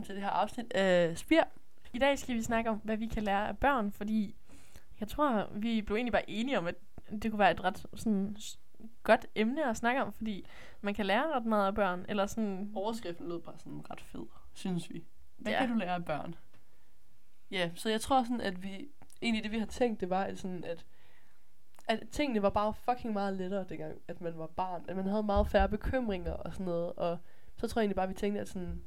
velkommen til det her afsnit af Spir. I dag skal vi snakke om, hvad vi kan lære af børn, fordi jeg tror, vi blev egentlig bare enige om, at det kunne være et ret sådan, godt emne at snakke om, fordi man kan lære ret meget af børn, eller sådan... Overskriften lød bare sådan ret fed, synes vi. Hvad Ja. kan du lære af børn? Ja, så jeg tror sådan, at vi... Egentlig det, vi har tænkt, det var at sådan, at at tingene var bare fucking meget lettere dengang, at man var barn. At man havde meget færre bekymringer og sådan noget. Og så tror jeg egentlig bare, at vi tænkte, at sådan,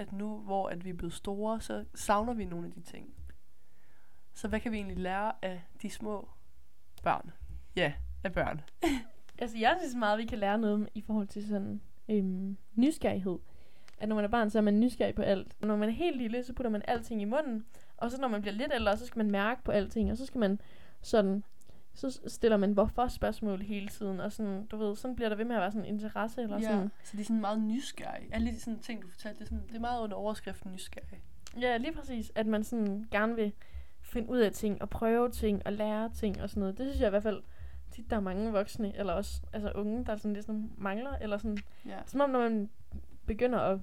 at nu, hvor at vi er blevet store, så savner vi nogle af de ting. Så hvad kan vi egentlig lære af de små børn? Ja, af børn. Altså, jeg synes meget, vi kan lære noget om- i forhold til sådan øhm, nysgerrighed. At når man er barn, så er man nysgerrig på alt. Når man er helt lille, så putter man alting i munden. Og så når man bliver lidt ældre, så skal man mærke på alting. Og så skal man sådan... Så stiller man hvorfor spørgsmål hele tiden. Og sådan, du ved, sådan bliver der ved med at være sådan en interesse. Eller ja, sådan. så de er sådan meget nysgerrige. Alle de sådan ting, du fortalte, det er, sådan, det er meget under overskriften nysgerrig. Ja, lige præcis. At man sådan gerne vil finde ud af ting, og prøve ting, og lære ting og sådan noget. Det synes jeg i hvert fald tit, der er mange voksne, eller også altså unge, der sådan lidt sådan mangler, eller sådan, Ja. som om når man begynder at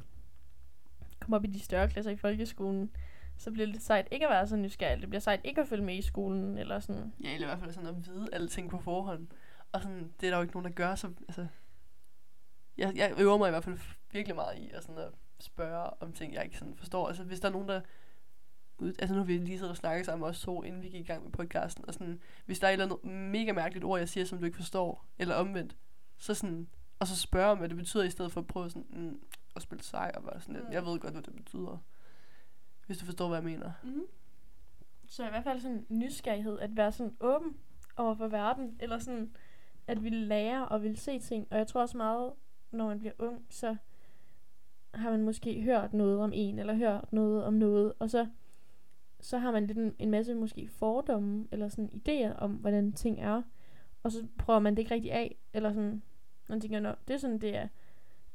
komme op i de større klasser i folkeskolen, så bliver det lidt sejt ikke at være så nysgerrig. Det bliver sejt ikke at følge med i skolen, eller sådan. ja, eller i hvert fald sådan at vide alting på forhånd. Og sådan, det er der jo ikke nogen, der gør, så altså... Jeg, jeg øver mig i hvert fald virkelig meget i at, sådan at spørge om ting, jeg ikke sådan forstår. Altså, hvis der er nogen, der... ud- Altså, nu har vi lige siddet og snakket sammen også to, inden vi gik i gang med podcasten. Og sådan, hvis der er et eller andet mega mærkeligt ord, jeg siger, som du ikke forstår, eller omvendt, så sådan... Og så spørge om, hvad det betyder, i stedet for at prøve sådan, mm, at spille sej og være sådan lidt. Mm. Jeg ved godt, hvad det betyder. Hvis du forstår, hvad jeg mener. Mm. Så i hvert fald sådan nysgerrighed, at være sådan åben over for verden, eller sådan at vi lærer og vil se ting. Og jeg tror også meget, når man bliver ung, så har man måske hørt noget om en, eller hørt noget om noget, og så, så har man lidt en, en masse måske fordomme, eller sådan idéer om, hvordan ting er, og så prøver man det ikke rigtig af, eller sådan, man tænker, Nå, det er sådan, det er,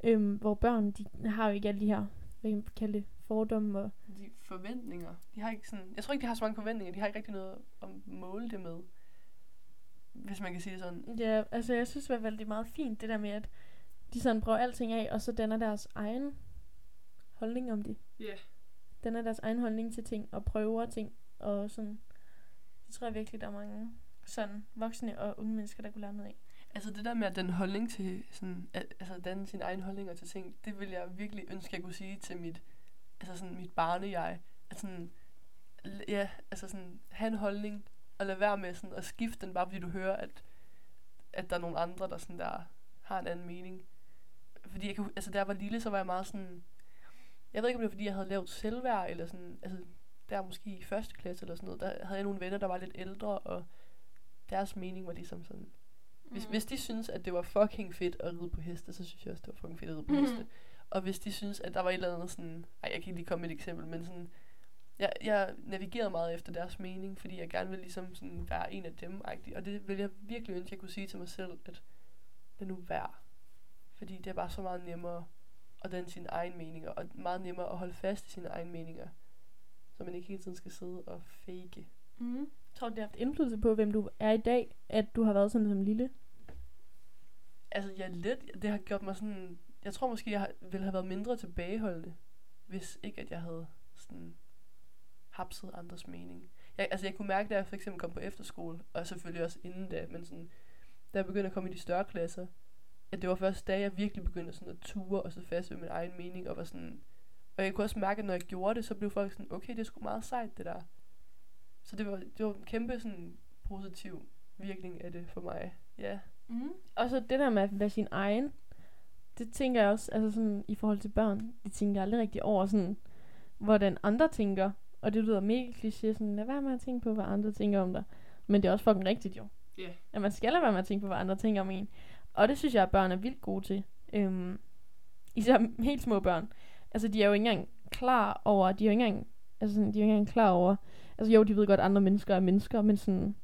øhm, hvor børn, de har jo ikke alle de her, hvad kan man kalde det, fordomme og de forventninger. De har ikke sådan, jeg tror ikke, de har så mange forventninger. De har ikke rigtig noget at måle det med. Hvis man kan sige det sådan. Ja, altså jeg synes i hvert fald, det er meget fint, det der med, at de sådan prøver alting af, og så danner deres egen holdning om det. Ja. Yeah. Danner deres egen holdning til ting, og prøver ting, og sådan. Det tror jeg virkelig, der er mange sådan voksne og unge mennesker, der kunne lære noget af. Altså det der med at den holdning til sådan, at, altså danne sin egen holdninger til ting, det vil jeg virkelig ønske, jeg kunne sige til mit, altså sådan mit barne jeg. At sådan, ja, altså sådan, have en holdning, og lade være med sådan at skifte den, bare fordi du hører, at, at der er nogle andre, der sådan der har en anden mening. Fordi jeg kan, altså da jeg var lille, så var jeg meget sådan, jeg ved ikke om det var fordi, jeg havde lavet selvværd, eller sådan, altså der måske i første klasse eller sådan noget, der havde jeg nogle venner, der var lidt ældre, og deres mening var ligesom sådan, hvis, hvis de synes, at det var fucking fedt at ride på heste, så synes jeg også, det var fucking fedt at ride på Mhm. heste. Og hvis de synes, at der var et eller andet sådan... Ej, jeg kan ikke lige komme med et eksempel, men sådan... Jeg, jeg navigerede meget efter deres mening, fordi jeg gerne ville ligesom sådan være en af dem -agtig. Og det vil jeg virkelig ønske, jeg kunne sige til mig selv, at det nu være. Fordi det er bare så meget nemmere at danne sine egne meninger, og meget nemmere at holde fast i sine egne meninger. Så man ikke hele tiden skal sidde og fake. Mm. Tror, det har haft indflydelse på, hvem du er i dag, at du har været sådan som lille. Altså, jeg lidt, det har gjort mig sådan, jeg tror måske, jeg ville have været mindre tilbageholdende, hvis ikke, at jeg havde sådan hapset andres mening. Jeg, altså, jeg kunne mærke, da jeg for eksempel kom på efterskole, og selvfølgelig også inden da, men sådan, da jeg begyndte at komme i de større klasser, at det var først da, jeg virkelig begyndte sådan at ture og så fast ved min egen mening, og var sådan, og jeg kunne også mærke, at når jeg gjorde det, så blev folk sådan, okay, det er sgu meget sejt, det der. Så det var, det var en kæmpe sådan positiv virkning af det for mig. Ja. Mm. Og så det der med at være sin egen, det tænker jeg også, altså sådan i forhold til børn, de tænker aldrig rigtig over sådan, hvordan andre tænker. Og det lyder mega kliché, sådan, lad være med at tænke på, hvad andre tænker om dig. Men det er også fucking rigtigt jo. Ja. Yeah. At man skal lade være med at tænke på, hvad andre tænker om en. Og det synes jeg, at børn er vildt gode til. Øhm, især helt små børn. Altså, de er jo ikke engang klar over, de er jo ikke engang, altså sådan, de er jo ikke engang klar over, altså jo, de ved godt, at andre mennesker er mennesker, men sådan,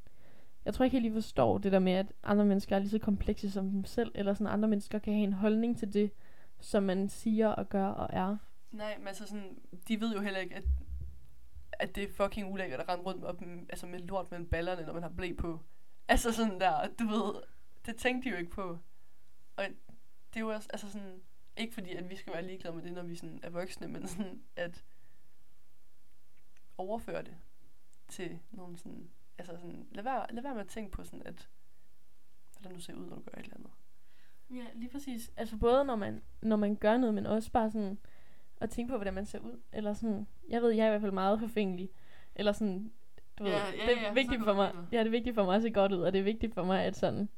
jeg tror ikke helt, de forstår det der med, at andre mennesker er lige så komplekse som dem selv, eller sådan, andre mennesker kan have en holdning til det, som man siger og gør og er. Nej, men altså sådan, de ved jo heller ikke, at, at det er fucking ulækkert at rende rundt op, altså med lort mellem ballerne, når man har blæ på. Altså sådan der, du ved, det tænkte de jo ikke på. Og det er jo også, altså sådan, ikke fordi, at vi skal være ligeglade med det, når vi sådan er voksne, men sådan at overføre det til nogle sådan, altså sådan, lad være, lad være med at tænke på sådan, at hvordan du ser ud, når du gør et eller andet. Ja, lige præcis. Altså både når man, når man gør noget, men også bare sådan at tænke på, hvordan man ser ud. Eller sådan, jeg ved, jeg er i hvert fald meget forfængelig. Eller sådan, du ved, Ja, ja, det er ja, vigtigt for mig. Ja, det er vigtigt for mig at se godt ud, og det er vigtigt for mig, at sådan,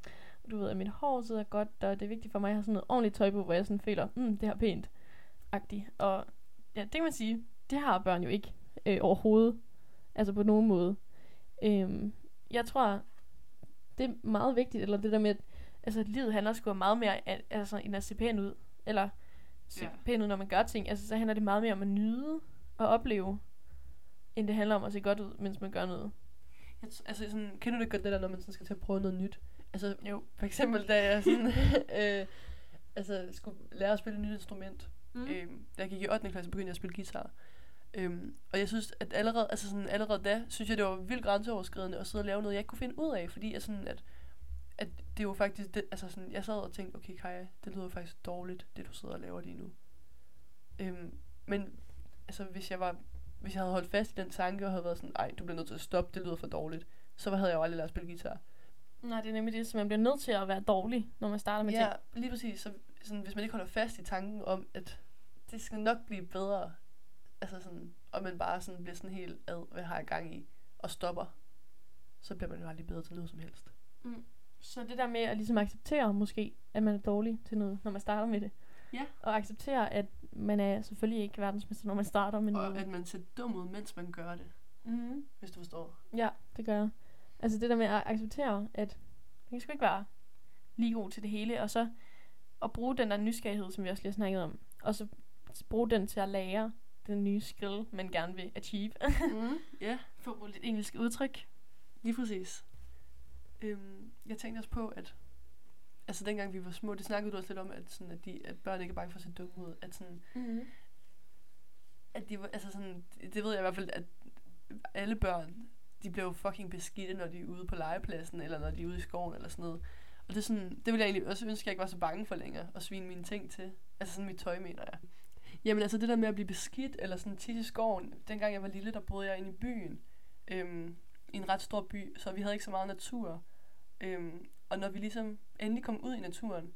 du ved, at mit hår sidder godt, og det er vigtigt for mig at have sådan noget ordentligt tøj på, hvor jeg sådan føler, mm, det her er pænt, agtigt. Og ja, det kan man sige, det har børn jo ikke øh, overhovedet. Altså på nogen måde. Øhm, jeg tror, det er meget vigtigt, eller det der med, at altså, livet handler sgu meget mere altså, end at se pæn ud. Eller se Ja. pæn ud, når man gør ting. Altså, så handler det meget mere om at nyde og opleve, end det handler om at se godt ud, mens man gør noget. Jeg, t- altså sådan, kender du ikke godt det der, når man sådan skal til at prøve noget nyt? Altså, Jo. for eksempel, da jeg sådan, øh, altså, skulle lære at spille et nyt instrument. Mm. Øhm, da jeg gik i 8. klasse, begyndte jeg at spille guitar. Øhm, og jeg synes, at allerede, altså sådan, allerede da, synes jeg, det var vildt grænseoverskridende at sidde og lave noget, jeg ikke kunne finde ud af. Fordi jeg sådan, at, at det var faktisk, det, altså sådan, jeg sad og tænkte, okay Kaja, det lyder faktisk dårligt, det du sidder og laver lige nu. Øhm, men altså, hvis jeg var, hvis jeg havde holdt fast i den tanke og havde været sådan, ej, du bliver nødt til at stoppe, det lyder for dårligt, så havde jeg jo aldrig lært at spille guitar. Nej, det er nemlig det, så man bliver nødt til at være dårlig, når man starter med Ja, ting. lige præcis. Så, sådan, hvis man ikke holder fast i tanken om, at det skal nok blive bedre, altså sådan, og man bare sådan bliver sådan helt ad, hvad har jeg gang i, og stopper, så bliver man jo aldrig bedre til noget som helst. Så det der med at ligesom acceptere måske, at man er dårlig til noget, når man starter med det. Ja. Og acceptere, at man er selvfølgelig ikke verdensmester, når man starter med Og noget. at man ser dum ud, mens man gør det, mm. hvis du forstår. Ja, det gør jeg. Altså det der med at acceptere, at man sgu ikke være lige god til det hele, og så at bruge den der nysgerrighed, som vi også lige har snakket om, og så bruge den til at lære den nye skill, man gerne vil achieve. mm, ja, For at bruge lidt engelsk udtryk. lige præcis. Øhm, jeg tænkte også på, at altså dengang vi var små, det snakkede du også lidt om, at, sådan, at, de, at børn ikke er bange for at se dumme ud. At sådan, Mm. at de var, altså sådan, det ved jeg i hvert fald, at alle børn, de bliver jo fucking beskidte, når de er ude på legepladsen, eller når de er ude i skoven, eller sådan noget. Og det, er sådan, det vil jeg egentlig også ønske, at jeg ikke var så bange for længere, at svine mine ting til. Altså sådan mit tøj, mener jeg. Jamen altså det der med at blive beskidt, eller sådan tit i skoven. Dengang jeg var lille, der boede jeg inde i byen. Øhm, I en ret stor by, så vi havde ikke så meget natur. Øhm, og når vi ligesom endelig kom ud i naturen,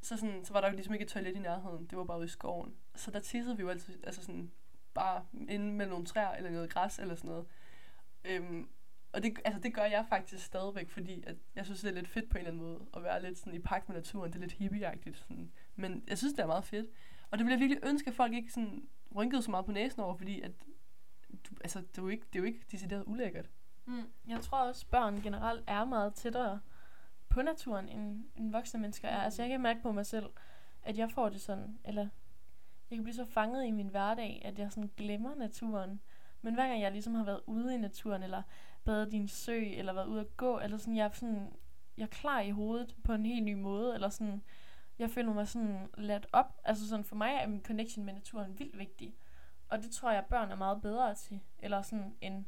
så, sådan, så var der jo ligesom ikke et toilet i nærheden. Det var bare ude i skoven. Så der tissede vi jo altid, altså sådan, bare inde mellem nogle træer, eller noget græs, eller sådan noget. Øhm, og det, altså det gør jeg faktisk stadigvæk, fordi at jeg synes, det er lidt fedt på en eller anden måde, at være lidt sådan i pagt med naturen. Det er lidt hippieagtigt. Sådan. Men jeg synes, det er meget fedt. Og det ville jeg virkelig ønske, at folk ikke sådan rynkede så meget på næsen over, fordi at, du, altså, det, er jo ikke, det er jo ikke decideret ulækkert. Mm. Jeg tror også, børn generelt er meget tættere på naturen, end, end voksne mennesker er. Altså jeg kan mærke på mig selv, at jeg får det sådan, eller jeg kan blive så fanget i min hverdag, at jeg sådan glemmer naturen. Men hver gang jeg ligesom har været ude i naturen, eller badet i en sø, eller været ude at gå, eller sådan, jeg er sådan, jeg er klar i hovedet på en helt ny måde, eller sådan, jeg føler mig sådan ladt op. Altså sådan, for mig er min connection med naturen vildt vigtig. Og det tror jeg, børn er meget bedre til, eller sådan, end,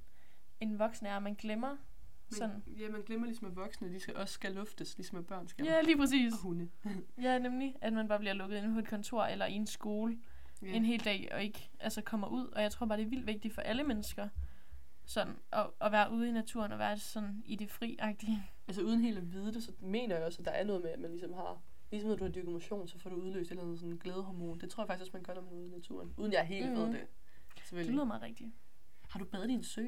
end voksne er. Man glemmer sådan. Men, ja, man glemmer ligesom, at voksne de skal også skal luftes, ligesom at børn skal. Ja, lige præcis. Og hunde. Ja, nemlig, at man bare bliver lukket inde på et kontor eller i en skole ja. en hel dag, og ikke altså kommer ud. Og jeg tror bare, det er vildt vigtigt for alle mennesker, sådan, at, at være ude i naturen og være sådan i det fri -agtige. Altså uden helt at vide det, så mener jeg også, at der er noget med, at man ligesom har... Ligesom når du har dyrket motion, så får du udløst et eller andet sådan glædehormon. Det tror jeg faktisk også, man gør, når man er ude i naturen. Uden jeg helt mm. ved Mhm. det. Det lyder meget rigtigt. Har du badet i en sø?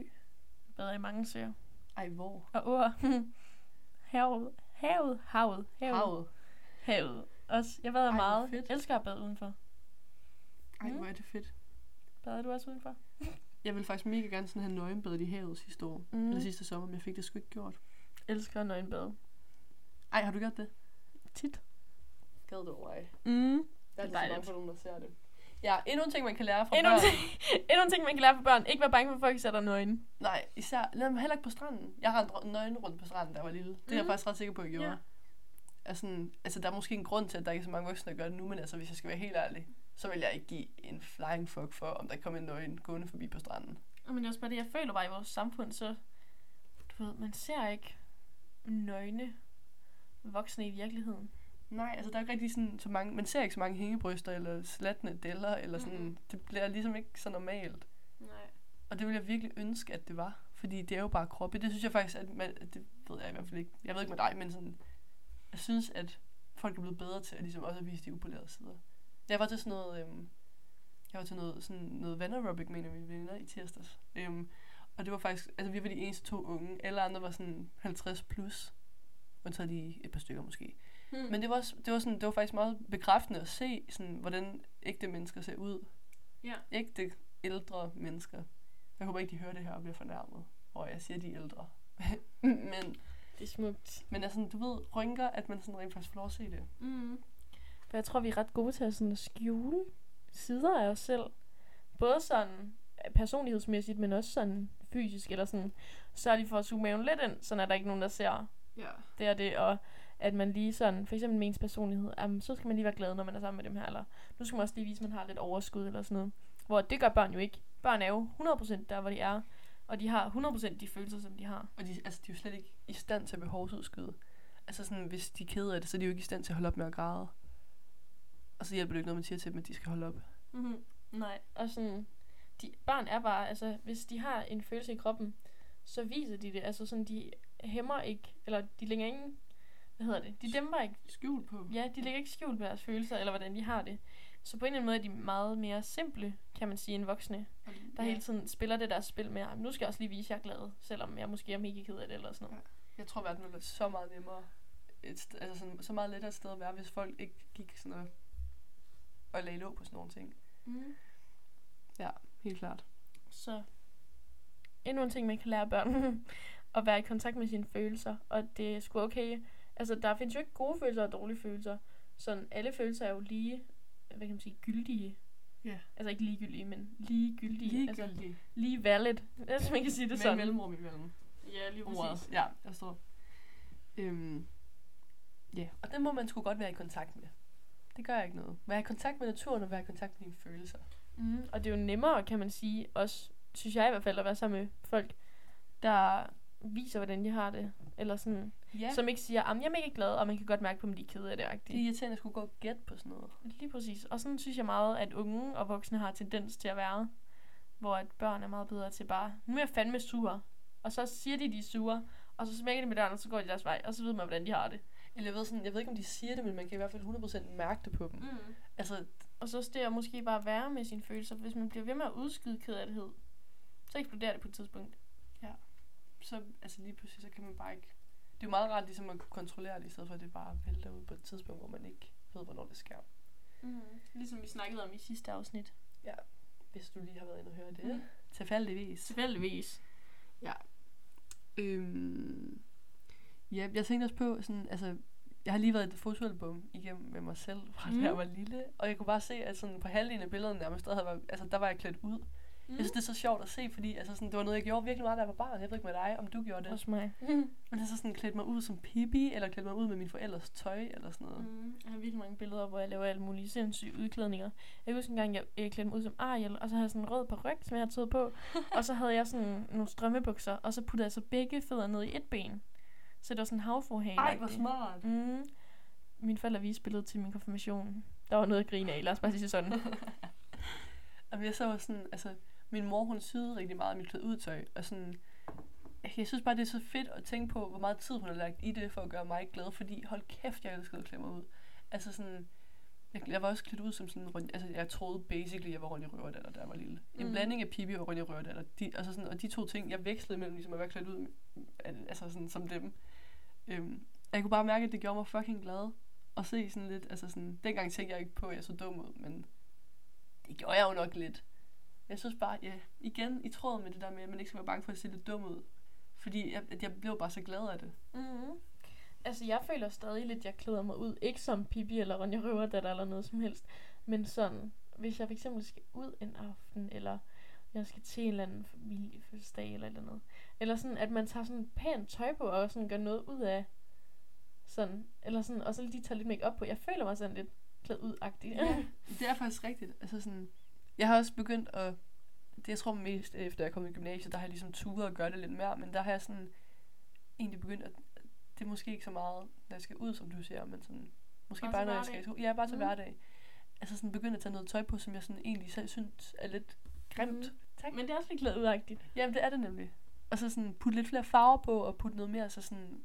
Bedre i mange søer. Ej, hvor? Og ord. havet. Havet. Havet. Havet. Havet. Havet. Også, jeg bader Ej, meget. fedt. Elsker at bade udenfor. Ej, Mm. hvor er det fedt. Bader du også udenfor? Jeg vil faktisk mega gerne sådan have nøgenbadet i havet sidste år. Mm. Mm. Eller sidste sommer, men jeg fik det sgu ikke gjort. Elsker nøgenbade. Ej, har du gjort det? Tit. Gad du over af. Mm. Der er Det er så mange for nogen, der ser det. Ja, endnu en ting, man kan lære fra Endnu en, børn. ting, endnu en ting, man kan lære for børn. Ikke være bange for, at folk sætter nøgen. Nej, især, lad mig heller ikke på stranden. Jeg har en nøgen rundt på stranden, da jeg var lille. Det er jeg Mhm. faktisk ret sikker på, at jeg gjorde. Ja. Altså, altså, der er måske en grund til, at der ikke er så mange voksne, der gør det nu, men altså, hvis jeg skal være helt ærlig, så vil jeg ikke give en flying fuck for, om der kommer en nøgen gående forbi på stranden. Men det er også bare det, jeg føler bare i vores samfund, så du ved, man ser ikke nøgne voksne i virkeligheden. Nej, altså der er ikke rigtig sådan, så mange, man ser ikke så mange hængebryster eller slatne deller, eller sådan, Mhm. det bliver ligesom ikke så normalt. Nej. Og det ville jeg virkelig ønske, at det var. Fordi det er jo bare kroppe. Det synes jeg faktisk, at man, det ved jeg i hvert fald ikke. Jeg ved ikke med dig, men sådan, jeg synes, at folk er blevet bedre til at ligesom også at vise de upolerede sider. Jeg var til sådan noget, øhm, jeg var til noget, sådan noget vanaerobic af mine venner i tirsdags. Øhm, og det var faktisk, altså vi var de eneste to unge. Alle andre var sådan 50 plus. Og så lige et par stykker måske. Hmm. Men det var, også, det var, sådan, det var faktisk meget bekræftende at se, sådan, hvordan ægte mennesker ser ud. Ja. Ægte ældre mennesker. Jeg håber ikke, de hører det her og bliver fornærmet, hvor jeg siger, de er ældre. men, det er smukt. men altså, du ved, rynker, at man sådan rent faktisk får lov at se det. Mm. For jeg tror, vi er ret gode til at, sådan at skjule sider af os selv. Både sådan personlighedsmæssigt, men også sådan fysisk, eller sådan, så lige for at zoome maven lidt ind, sådan at der ikke er nogen, der ser Ja. det og det, og at man lige sådan, for eksempel med ens personlighed, um, så skal man lige være glad, når man er sammen med dem her, eller nu skal man også lige vise, at man har lidt overskud, eller sådan noget. Hvor det gør børn jo ikke. Børn er jo 100% der, hvor de er, og de har 100% de følelser, som de har. Og de, altså, de er jo slet ikke i stand til at behovsudskyde. Altså sådan, hvis de er kede af det, så er de jo ikke i stand til at holde op med at græde. Og så hjælper det ikke noget, man siger til dem, at de skal holde op. Mm-hmm. Nej, og sådan, de, børn er bare, altså, hvis de har en følelse i kroppen, så viser de det. Altså sådan, de hæmmer ikke, eller de lægger ingen, hvad hedder det, de dæmper ikke, Skjul på. ja, de lægger ikke skjult på deres følelser, eller hvordan de har det. Så på en eller anden måde er de meget mere simple, kan man sige, end voksne, der ja. hele tiden spiller det der spil med, "Ah, nu skal jeg også lige vise, at jeg er glad, selvom jeg måske er mega ked af det, eller sådan noget. Jeg tror, verden ville være så meget nemmere. Et st- altså sådan, så meget lettere et sted at være, hvis folk ikke gik sådan og, og lagde låg på sådan nogle ting. Mm. Helt klart. Så endnu en ting, man kan lære børn, at være i kontakt med sine følelser, og det er sgu okay. Altså, der findes jo ikke gode følelser og dårlige følelser. Sådan, alle følelser er jo lige, hvad kan man sige, gyldige. Ja. Altså ikke ligegyldige, men ligegyldige. Altså, Ligegyldigt. lige valid, hvis man kan sige det Med sådan. mellemrum imellem. Ja, lige Ordet. Ja, jeg forstår. Øhm, ja, og det må man sgu godt være i kontakt med. Det gør ikke noget. Være i kontakt med naturen og være i kontakt med dine følelser. Mm, og det er jo nemmere, kan man sige, også, synes jeg i hvert fald, at være sammen med folk, der viser, hvordan de har det. Eller sådan, Ja. som ikke siger, at jeg er mega glad, og man kan godt mærke på dem, de er kede af det. det er -agtigt. irriterende at skulle gå og gætte på sådan noget. Lige præcis. Og sådan synes jeg meget, at unge og voksne har tendens til at være. Hvor at børn er meget bedre til bare, nu er jeg fandme sur. Og så siger de, de er sure. Og så smækker de med døren, og så går de deres vej. Og så ved man, hvordan de har det. Eller jeg ved, sådan, jeg ved ikke, om de siger det, men man kan i hvert fald 100% mærke det på dem. Mm. Altså, Og så det at måske bare være med sine følelser. Hvis man bliver ved med at udskyde kedelighed, så eksploderer det på et tidspunkt. Så altså lige pludselig, så kan man bare ikke... Det er jo meget rart ligesom at kunne kontrollere det, i stedet for at det bare vælter ud på et tidspunkt, hvor man ikke ved, hvornår det sker. Mm. Ligesom vi snakkede om i sidste afsnit. Hvis du lige har været inde og høre det. Mm. Tilfældigvis. Tilfældigvis. Øhm, ja, jeg tænkte også på, sådan, altså, jeg har lige været i et fotoalbum igennem med mig selv, fra mm. Da jeg var lille, og jeg kunne bare se, at sådan, på halvdelen af billederne nærmest, der, havde, altså, der var jeg klædt ud. Mm. Jeg synes, det er så sjovt at se, fordi altså, sådan, det var noget, jeg gjorde virkelig meget, da jeg var barn. Jeg ved ikke med dig, om du gjorde det. Også mig. Men jeg har så sådan klædt mig ud som Pippi, eller klædt mig ud med mine forældres tøj, eller sådan noget. Mm, jeg har virkelig mange billeder, hvor jeg laver alle mulige sindssyge udklædninger. Jeg kan huske en gang, jeg, jeg klædte mig ud som Ariel, og så havde jeg sådan en rød paryk, som jeg havde taget på. og så havde jeg sådan nogle strømmebukser, og så puttede jeg så begge fødder ned i et ben. Så det var sådan en havforhale. Ej, hvor smart. Mm. Mine forældre viste billedet til min konfirmation. Der var noget at grine af, lad os bare sige sådan. Jamen, jeg så var sådan, altså, min mor, hun syede rigtig meget af mit klædt ud tøj, og sådan, jeg synes bare, det er så fedt at tænke på, hvor meget tid hun har lagt i det, for at gøre mig glad, fordi hold kæft, jeg elskede at klæde mig ud. Altså sådan, jeg, jeg var også klædt ud som sådan, Ron- altså jeg troede basically, jeg var Ronja Røverdatter, da jeg var lille. En Mm. blanding af Pippi og Ronja Røverdatter. De, altså sådan, og de to ting, jeg vekslede mellem, ligesom at være klædt ud, altså sådan, som dem. Øhm, jeg kunne bare mærke, at det gjorde mig fucking glad at se sådan lidt, altså sådan, dengang tænkte jeg ikke på, at jeg så dum ud, men det gjorde jeg jo nok lidt. Jeg synes bare, ja, igen i tråd med det der med, at man ikke skal være bange for at se lidt dum ud. Fordi jeg, at jeg blev bare så glad af det. Mm. Altså, jeg føler stadig lidt, at jeg klæder mig ud. Ikke som Pippi eller Ronja Røverdatter eller noget som helst. Men sådan, hvis jeg fx skal ud en aften, eller jeg skal til en eller anden familiefødselsdag eller eller andet. Eller sådan, at man tager sådan pænt tøj på, og sådan gør noget ud af sådan, eller sådan, og så lige tager lidt make op på. Jeg føler mig sådan lidt klædt ud-agtig. Ja, det er faktisk rigtigt. Altså sådan, jeg har også begyndt at, det jeg tror mest efter jeg kom i gymnasiet, der har jeg ligesom turet at gøre det lidt mere, men der har jeg sådan egentlig begyndt at, det er måske ikke så meget, når jeg skal ud, som du siger, men sådan, Måske Bare bare, når jeg skal skole. Ja, bare til Mm. hverdag. Altså sådan begynde at tage noget tøj på, som jeg sådan egentlig selv synes er lidt grimt. Mm. Tak. Men det er også lidt klædeudagtigt. Jamen, det er det nemlig. Og så sådan putte lidt flere farver på, og putte noget mere, så sådan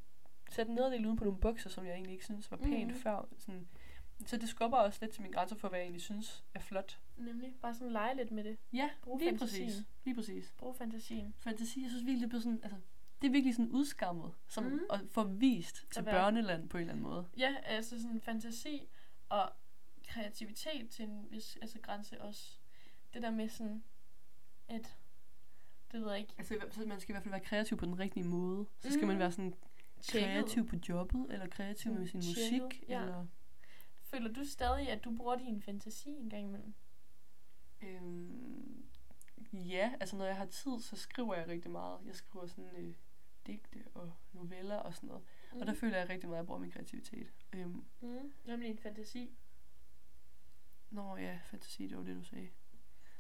sætte en nederdel uden på nogle bukser, som jeg egentlig ikke synes var pænt mm. før. Sådan, så det skubber også lidt til mine grænser for, hvad jeg egentlig synes er flot. Nemlig bare sådan lege lidt med det. Ja, Brug lige fantasien. præcis. Lige præcis. Brug fantasien. Fantasi, jeg synes virkelig, det er blevet sådan, altså, det er virkelig sådan udskammet, som Mhm. mm. at få vist til være- børneland på en eller anden måde. Ja, altså sådan fantasi og kreativitet til en vis altså grænse også. Det der med sådan, at, det ved jeg ikke, Altså, fald- man skal i hvert fald være kreativ på den rigtige måde. Så skal Mhm. man være sådan kreativ på jobbet, eller kreativ med sin tjekket, musik, ja. eller... Føler du stadig, at du bruger din fantasi en gang imellem? Øhm, ja, altså når jeg har tid, så skriver jeg rigtig meget. Jeg skriver sådan øh, digte og noveller og sådan noget. Mm. Og der føler jeg rigtig meget, at jeg bruger min kreativitet. Øhm, mm. Nemlig din fantasi. nå ja, fantasi, det var det, du sagde.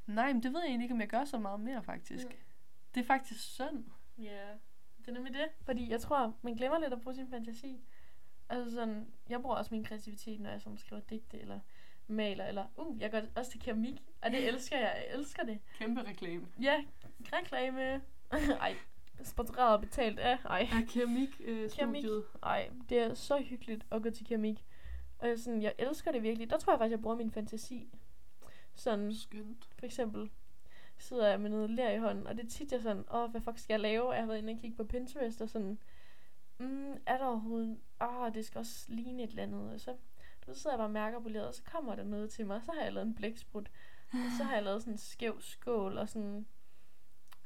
Nej, men det ved jeg egentlig ikke, om jeg gør så meget mere, faktisk. Mm. Mm. Det er faktisk synd. Ja, det er nemlig det. Fordi jeg tror, man glemmer lidt at bruge sin fantasi. Altså sådan, jeg bruger også min kreativitet, når jeg sådan skriver digte, eller maler, eller uh, jeg det også til keramik, og det elsker jeg. Jeg elsker det. Kæmpe reklame. Ja, reklame. Ej, sponsoreret og betalt af. Ej. Ja, keramik, øh, Keramik. Ej, det er så hyggeligt at gå til keramik. Og jeg, sådan, jeg elsker det virkelig. Der tror jeg faktisk, jeg bruger min fantasi. Sådan, Skønt. for eksempel sidder jeg med noget lær i hånden, og det er tit jeg sådan, åh, hvad fuck skal jeg lave? Jeg har været inde og kigge på Pinterest, og sådan, mm, er der overhovedet, åh, det skal også ligne et eller andet, og så, så sidder jeg bare og mærker på leret, og så kommer der noget til mig, og så har jeg lavet en blæksprut, og så har jeg lavet sådan en skæv skål, og sådan,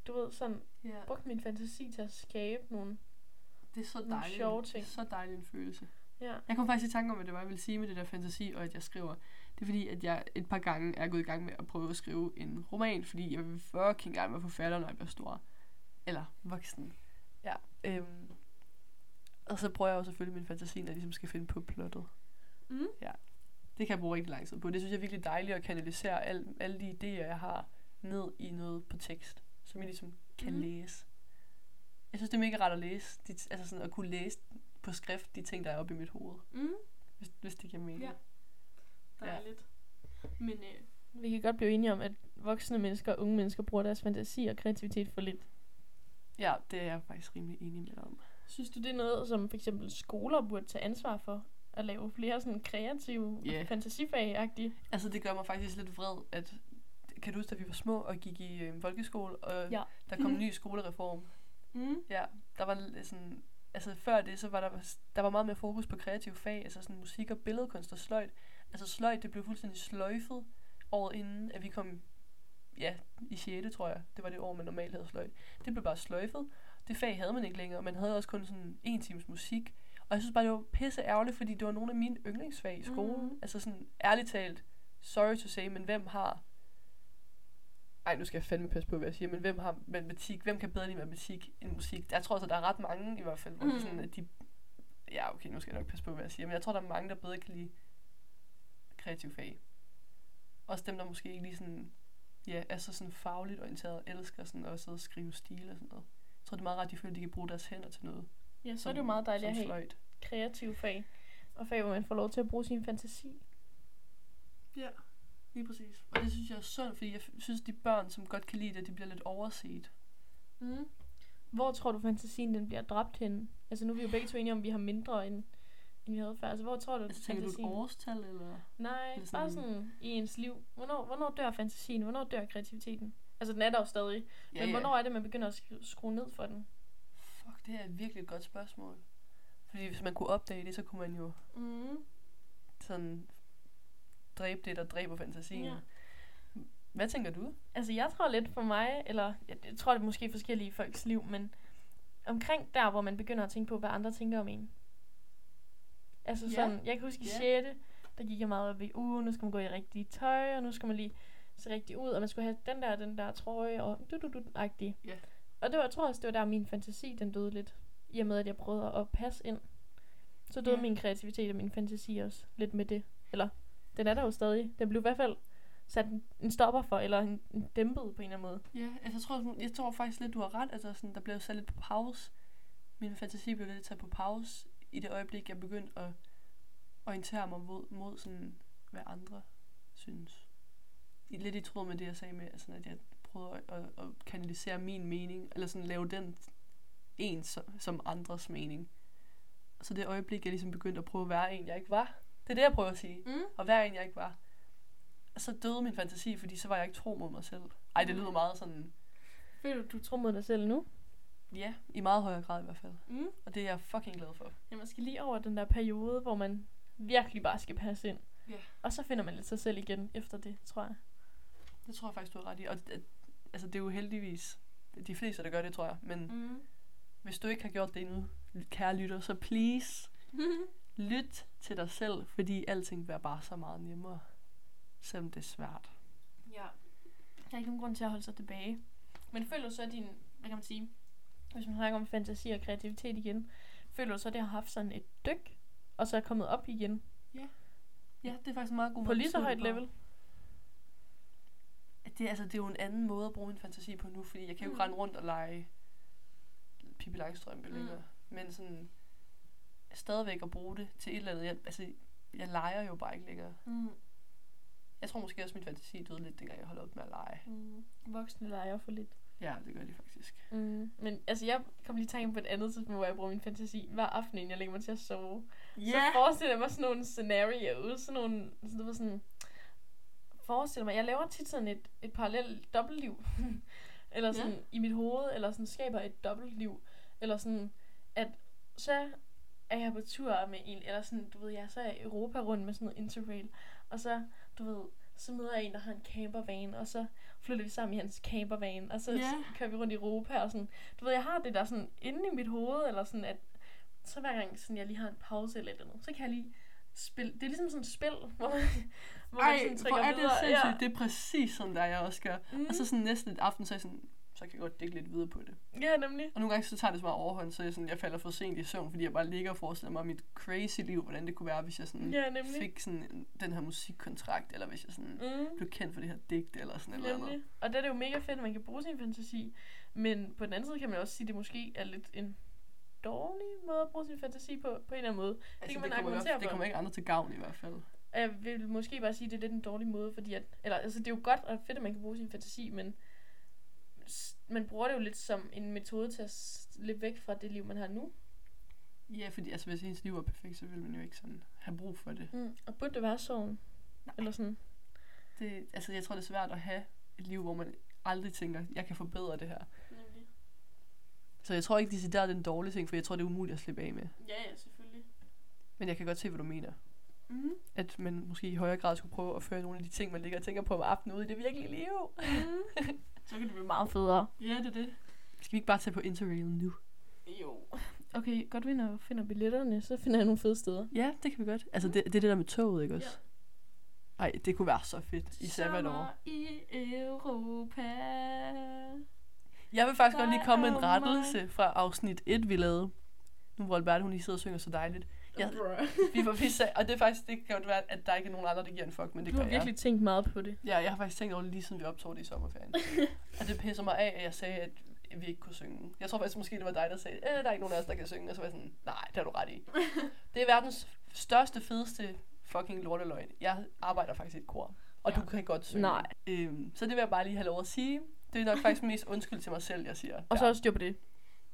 du ved, sådan, Ja, brugt min fantasi til at skabe nogle, det er så nogle dejligt. sjove Det er ting. så dejlig en følelse. ja. Jeg kom faktisk i tanke om, at det var, jeg ville sige med det der fantasi, og at jeg skriver. Det er fordi, at jeg et par gange er gået i gang med at prøve at skrive en roman, fordi jeg vil fucking gerne være forfatter, når jeg bliver stor. Eller voksen. Ja. Øhm. Og så bruger jeg jo selvfølgelig min fantasi, når jeg ligesom skal finde på plottet. Mm. Det kan jeg bruge rigtig lang tid på. Det synes jeg er virkelig dejligt at kanalisere al, alle de idéer, jeg har, ned i noget på tekst, som jeg ligesom kan mm. læse. Jeg synes, det er mega rart at læse. De, altså sådan at kunne læse på skrift de ting, der er oppe i mit hoved. Mm. Hvis, hvis det giver mening. Ja. Ja. Dejligt. Men øh, vi kan godt blive enige om, at voksne mennesker og unge mennesker bruger deres fantasi og kreativitet for lidt. Ja, det er jeg faktisk rimelig enig med om. Synes du, det er noget, som for eksempel skoler burde tage ansvar for? At lave flere sådan kreative yeah. fantasifag-agtige? Altså, det gør mig faktisk lidt vred, at... Kan du huske, at vi var små og gik i øh, folkeskole, og Ja. der kom en ny skolereform? Mm. Ja, der var sådan... Altså, før det, så var der, der var meget mere fokus på kreative fag, altså sådan musik og billedkunst og sløjt. Altså, sløjt, det blev fuldstændig sløjfet året inden, at vi kom... Ja, i 6. tror jeg. Det var det år, man normalt havde sløjt. Det blev bare sløjfet. Det fag havde man ikke længere. Man havde også kun sådan en times musik. Og jeg synes bare, det var pisse ærgerligt, fordi det var nogle af mine yndlingsfag i skolen. Mm. Altså sådan, ærligt talt, sorry to say, men hvem har... Ej, nu skal jeg fandme passe på, hvad jeg siger, men hvem har matematik? Hvem kan bedre lide matematik end musik? Jeg tror altså, der er ret mange i hvert fald, hvor mm. Sådan, at de... Ja, okay, nu skal jeg nok passe på, hvad jeg siger, men jeg tror, der er mange, der bedre kan lide kreativ fag. Også dem, der måske ikke lige sådan... Ja, er så sådan fagligt orienteret elsker sådan at sidde og skrive stil og sådan noget. Jeg tror, det er meget rart, de føler, at de kan bruge deres hænder til noget. Ja, så som, er det jo meget dejligt at have sløjt. kreative fag. Og fag, hvor man får lov til at bruge sin fantasi. Ja, lige præcis. Og det synes jeg er synd, fordi jeg synes, de børn, som godt kan lide det, de bliver lidt overset. Mm. Hvor tror du, fantasien den bliver dræbt henne? Altså nu er vi jo begge to enige om, at vi har mindre end, end vi havde før. Altså hvor tror du, Altså, tænker du et fantasien... årstal, eller? Nej, Eller bare sådan- sådan i ens liv. Hvornår, hvornår dør fantasien? Hvornår dør kreativiteten? Altså den er der jo stadig. Ja, men ja. hvornår er det, man begynder at skru- skrue ned for den? Det er virkelig et godt spørgsmål. Fordi hvis man kunne opdage det, så kunne man jo Mm. sådan dræbe det, der dræber fantasien. Ja. Hvad tænker du? Altså jeg tror lidt for mig, eller jeg, jeg tror det er måske forskellige folks liv, men omkring der, hvor man begynder at tænke på, hvad andre tænker om en. Altså sådan, jeg kan huske i Ja. 6. der gik jeg meget op i, uh, nu skal man gå i rigtige tøj, og nu skal man lige se rigtig ud, og man skulle have den der, den der trøje, og du du du agtig. Ja. Og det var, jeg tror også, det var der min fantasi, den døde lidt. I og med, at jeg prøvede at passe ind. Så døde Ja. min kreativitet og min fantasi også lidt med det. Eller, den er der jo stadig. Den blev i hvert fald sat en, stopper for, eller en, en dæmpet på en eller anden måde. Ja, altså, jeg tror, jeg tror faktisk lidt, du har ret. Altså, sådan, der blev sat lidt på pause. Min fantasi blev lidt taget på pause i det øjeblik, jeg begyndte at orientere mig mod, mod sådan, hvad andre synes. Lidt i tråd med det, jeg sagde med, altså, at jeg prøver at, at, at kanalisere min mening, eller sådan lave den en som, som andres mening. Så det øjeblik, jeg ligesom begyndte at prøve at være en, jeg ikke var. Det er det, jeg prøver at sige. Mm. Og være en, jeg ikke var. Og så døde min fantasi, fordi så var jeg ikke tro mod mig selv. Ej, det lyder meget sådan, Føler du, du tror mod dig selv nu? ja, i meget højere grad i hvert fald. Mm. Og det er jeg fucking glad for. Ja, man skal lige over den der periode, hvor man virkelig bare skal passe ind. Ja. Og så finder man lidt sig selv igen efter det, tror jeg. Det tror jeg faktisk, du har ret i. Og altså, det er jo heldigvis de fleste, der gør det, tror jeg. Men Mm. hvis du ikke har gjort det endnu, kære lytter, så please, lyt til dig selv, fordi alting bliver bare så meget nemmere. Selvom det er svært. Ja. Der er ikke nogen grund til at holde sig tilbage. Men føler du så, din, hvad kan man sige, hvis man snakker om fantasi og kreativitet igen, føler du så, at det har haft sådan et dyk, og så er kommet op igen Ja, det er faktisk en meget god på lige så højt level? Det, altså, det er jo en anden måde at bruge en fantasi på nu, fordi jeg kan jo ikke Mm. rende rundt og lege Pippi Langstrømpe Mm. længere. Men sådan, stadigvæk at bruge det til et eller andet. Jeg, altså, jeg leger jo bare ikke længere. Mm. Jeg tror måske også, min fantasi døde lidt, dengang jeg holdt op med at lege. Mm. Voksne leger for lidt. Ja, det gør de faktisk. Mm. Men altså, jeg kom lige i tanke på et andet tidspunkt, hvor jeg bruger min fantasi hver aften, inden jeg lægger mig til at sove. Så forestiller jeg mig sådan nogle scenarios, sådan nogle, sådan, sådan, forestiller mig, jeg laver tit sådan et, et parallelt dobbeltliv, eller sådan ja. i mit hoved, eller sådan skaber et dobbeltliv, eller sådan, at så er jeg på tur med en, eller sådan, du ved, jeg så er i Europa rundt med sådan noget interrail, og så, du ved, så møder jeg en, der har en campervan, og så flytter vi sammen i hans campervan, og så Ja. kører vi rundt i Europa, og sådan, du ved, jeg har det der sådan inde i mit hoved, eller sådan, at så hver gang sådan, jeg lige har en pause eller et eller andet, så kan jeg lige spille, det er ligesom sådan et spil, hvor man, hvor man Ej, sådan hvor trykker er det videre. sindssygt. Det er præcis sådan, der jeg også gør. Mm. Og så sådan næsten et aften, så er jeg sådan, så kan jeg godt dække lidt videre på det. Ja, nemlig. Og nogle gange så tager det så meget overhånd, så jeg, sådan, jeg falder for sent i søvn, fordi jeg bare ligger og forestiller mig mit crazy liv, hvordan det kunne være, hvis jeg sådan Ja, nemlig. fik sådan en, den her musikkontrakt, eller hvis jeg sådan Mm. blev kendt for det her digt, eller sådan eller andet. Nemlig. Og der er det jo mega fedt, at man kan bruge sin fantasi. Men på den anden side kan man også sige, at det måske er lidt en dårlig måde at bruge sin fantasi på, på en eller anden måde. Altså, kan man det, argumentere fald- det for. kommer ikke andre til gavn i hvert fald. Og Jeg vil måske bare sige, at det er lidt en dårlig måde, fordi at, eller, altså, det er jo godt og fedt, at man kan bruge sin fantasi, men man bruger det jo lidt som en metode til at slippe væk fra det liv, man har nu. Ja, fordi altså, hvis ens liv var perfekt, så ville man jo ikke sådan have brug for det. Mm. Og burde det være sådan? Nej. Eller sådan? det. Altså, jeg tror, det er svært at have et liv, hvor man aldrig tænker, jeg kan forbedre det her. Så jeg tror ikke, det er en dårlig ting, for jeg tror, det er umuligt at slippe af med. Ja, ja, selvfølgelig. Men jeg kan godt se, hvad du mener. Mm. At man måske i højere grad skulle prøve at føre nogle af de ting, man ligger og tænker på om aftenen ud i det virkelige liv. Mm. så kan det blive meget federe. Ja, det er det. Skal vi ikke bare tage på Interrail nu? Jo. Okay, godt vi når finder billetterne, så finder jeg nogle fede steder. Ja, det kan vi godt. Altså, det, det er det der med toget, ikke også? Ej, det kunne være så fedt i. Sommer i Europa. Jeg vil faktisk godt lige komme med en rettelse fra afsnit 1, vi lavede. Nu hvor Albert, hun lige sidder og synger så dejligt. Ja. Vi var vi sag, og det er faktisk, det kan godt være, at der ikke er nogen andre, der giver en fuck, men det Du gør har jeg. virkelig tænkt meget på det. Ja, jeg har faktisk tænkt over det lige siden vi optog det i sommerferien. og det pisser mig af, at jeg sagde, at vi ikke kunne synge. Jeg tror faktisk måske, det var dig, der sagde, at der er ikke nogen af os, der kan synge. Og så var jeg sådan, nej, det har du ret i. det er verdens største, fedeste fucking lorteløgn. Jeg arbejder faktisk i et kor, og Ja. du kan godt synge. Nej. Øhm, så det vil jeg bare lige have lov at sige. Det er nok faktisk mest undskyld til mig selv, jeg siger. Og så ja. også styr på det.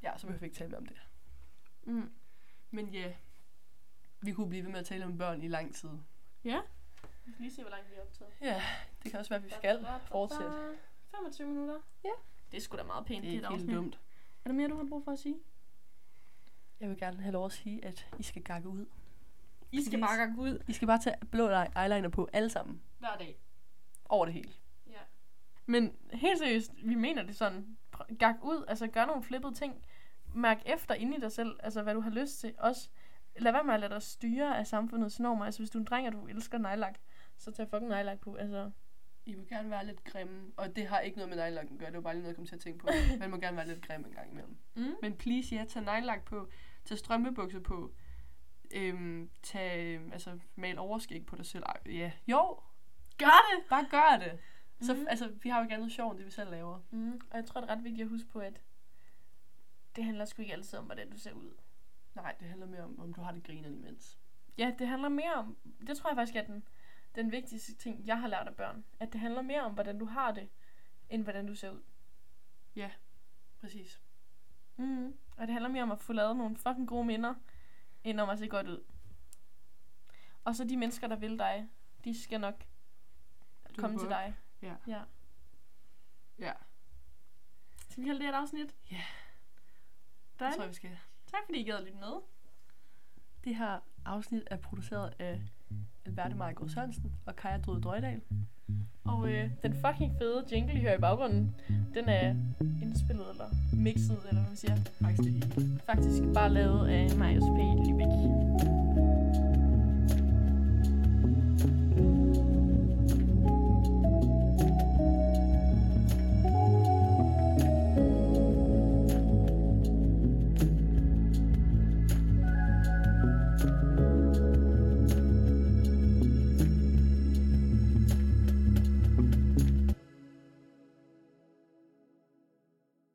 ja, så behøver vi ikke tale mere om det. Mm. Men ja, vi kunne blive ved med at tale om børn i lang tid. Ja. Vi skal lige se, hvor langt vi er optaget. Ja, det kan også være, at vi skal fortsætte. 25 minutter. Ja. Det er sgu da meget pænt, Det er ikke helt dumt. Er der mere, du har brug for at sige? Jeg vil gerne have lov at sige, at I skal gakke ud. I skal bare gå ud. I skal bare tage blå eyeliner på alle sammen. Hver dag. Over det hele. Men helt seriøst, vi mener det sådan. Gak ud, altså gør nogle flippede ting. Mærk efter inde i dig selv, altså hvad du har lyst til. Også lad være med at lade dig styre af samfundets normer. Altså hvis du er en dreng, og du elsker nejlak, så tag fucking nejlak på. Altså, I må gerne være lidt grimme, og det har ikke noget med nejlak at gøre, det var bare lige noget, jeg kom til at tænke på. Man må gerne være lidt grim en gang imellem. mm. Men please, ja, tag nejlak på, tag strømpebukser på, øhm, tag, altså, mal overskæg på dig selv. Ej, ja, jo, gør det! bare gør det. Så, Mhm. altså, vi har jo ikke andet sjov, end det vi selv laver. Mm. Og jeg tror, det er ret vigtigt at huske på, at det handler sgu ikke altid om, hvordan du ser ud. Nej, det handler mere om, om du har det griner imens. ja, det handler mere om, det tror jeg faktisk er den, den vigtigste ting, jeg har lært af børn. At det handler mere om, hvordan du har det, end hvordan du ser ud. Præcis. Mm. Og det handler mere om at få lavet nogle fucking gode minder, end om at se godt ud. Og så de mennesker, der vil dig, de skal nok Du komme til dig. Ja. ja. Ja, Skal vi holde det et afsnit? Ja. det Dejligt. tror jeg, vi skal. Tak fordi I gad at lytte med. Det her afsnit er produceret af Alberte Margaard Sørensen og Kaja Drøde Drøjdal. Og øh, den fucking fede jingle, I hører i baggrunden, den er indspillet eller mixet, eller hvad man siger. Faktisk det. Faktisk bare lavet af Marius P. Lübeck.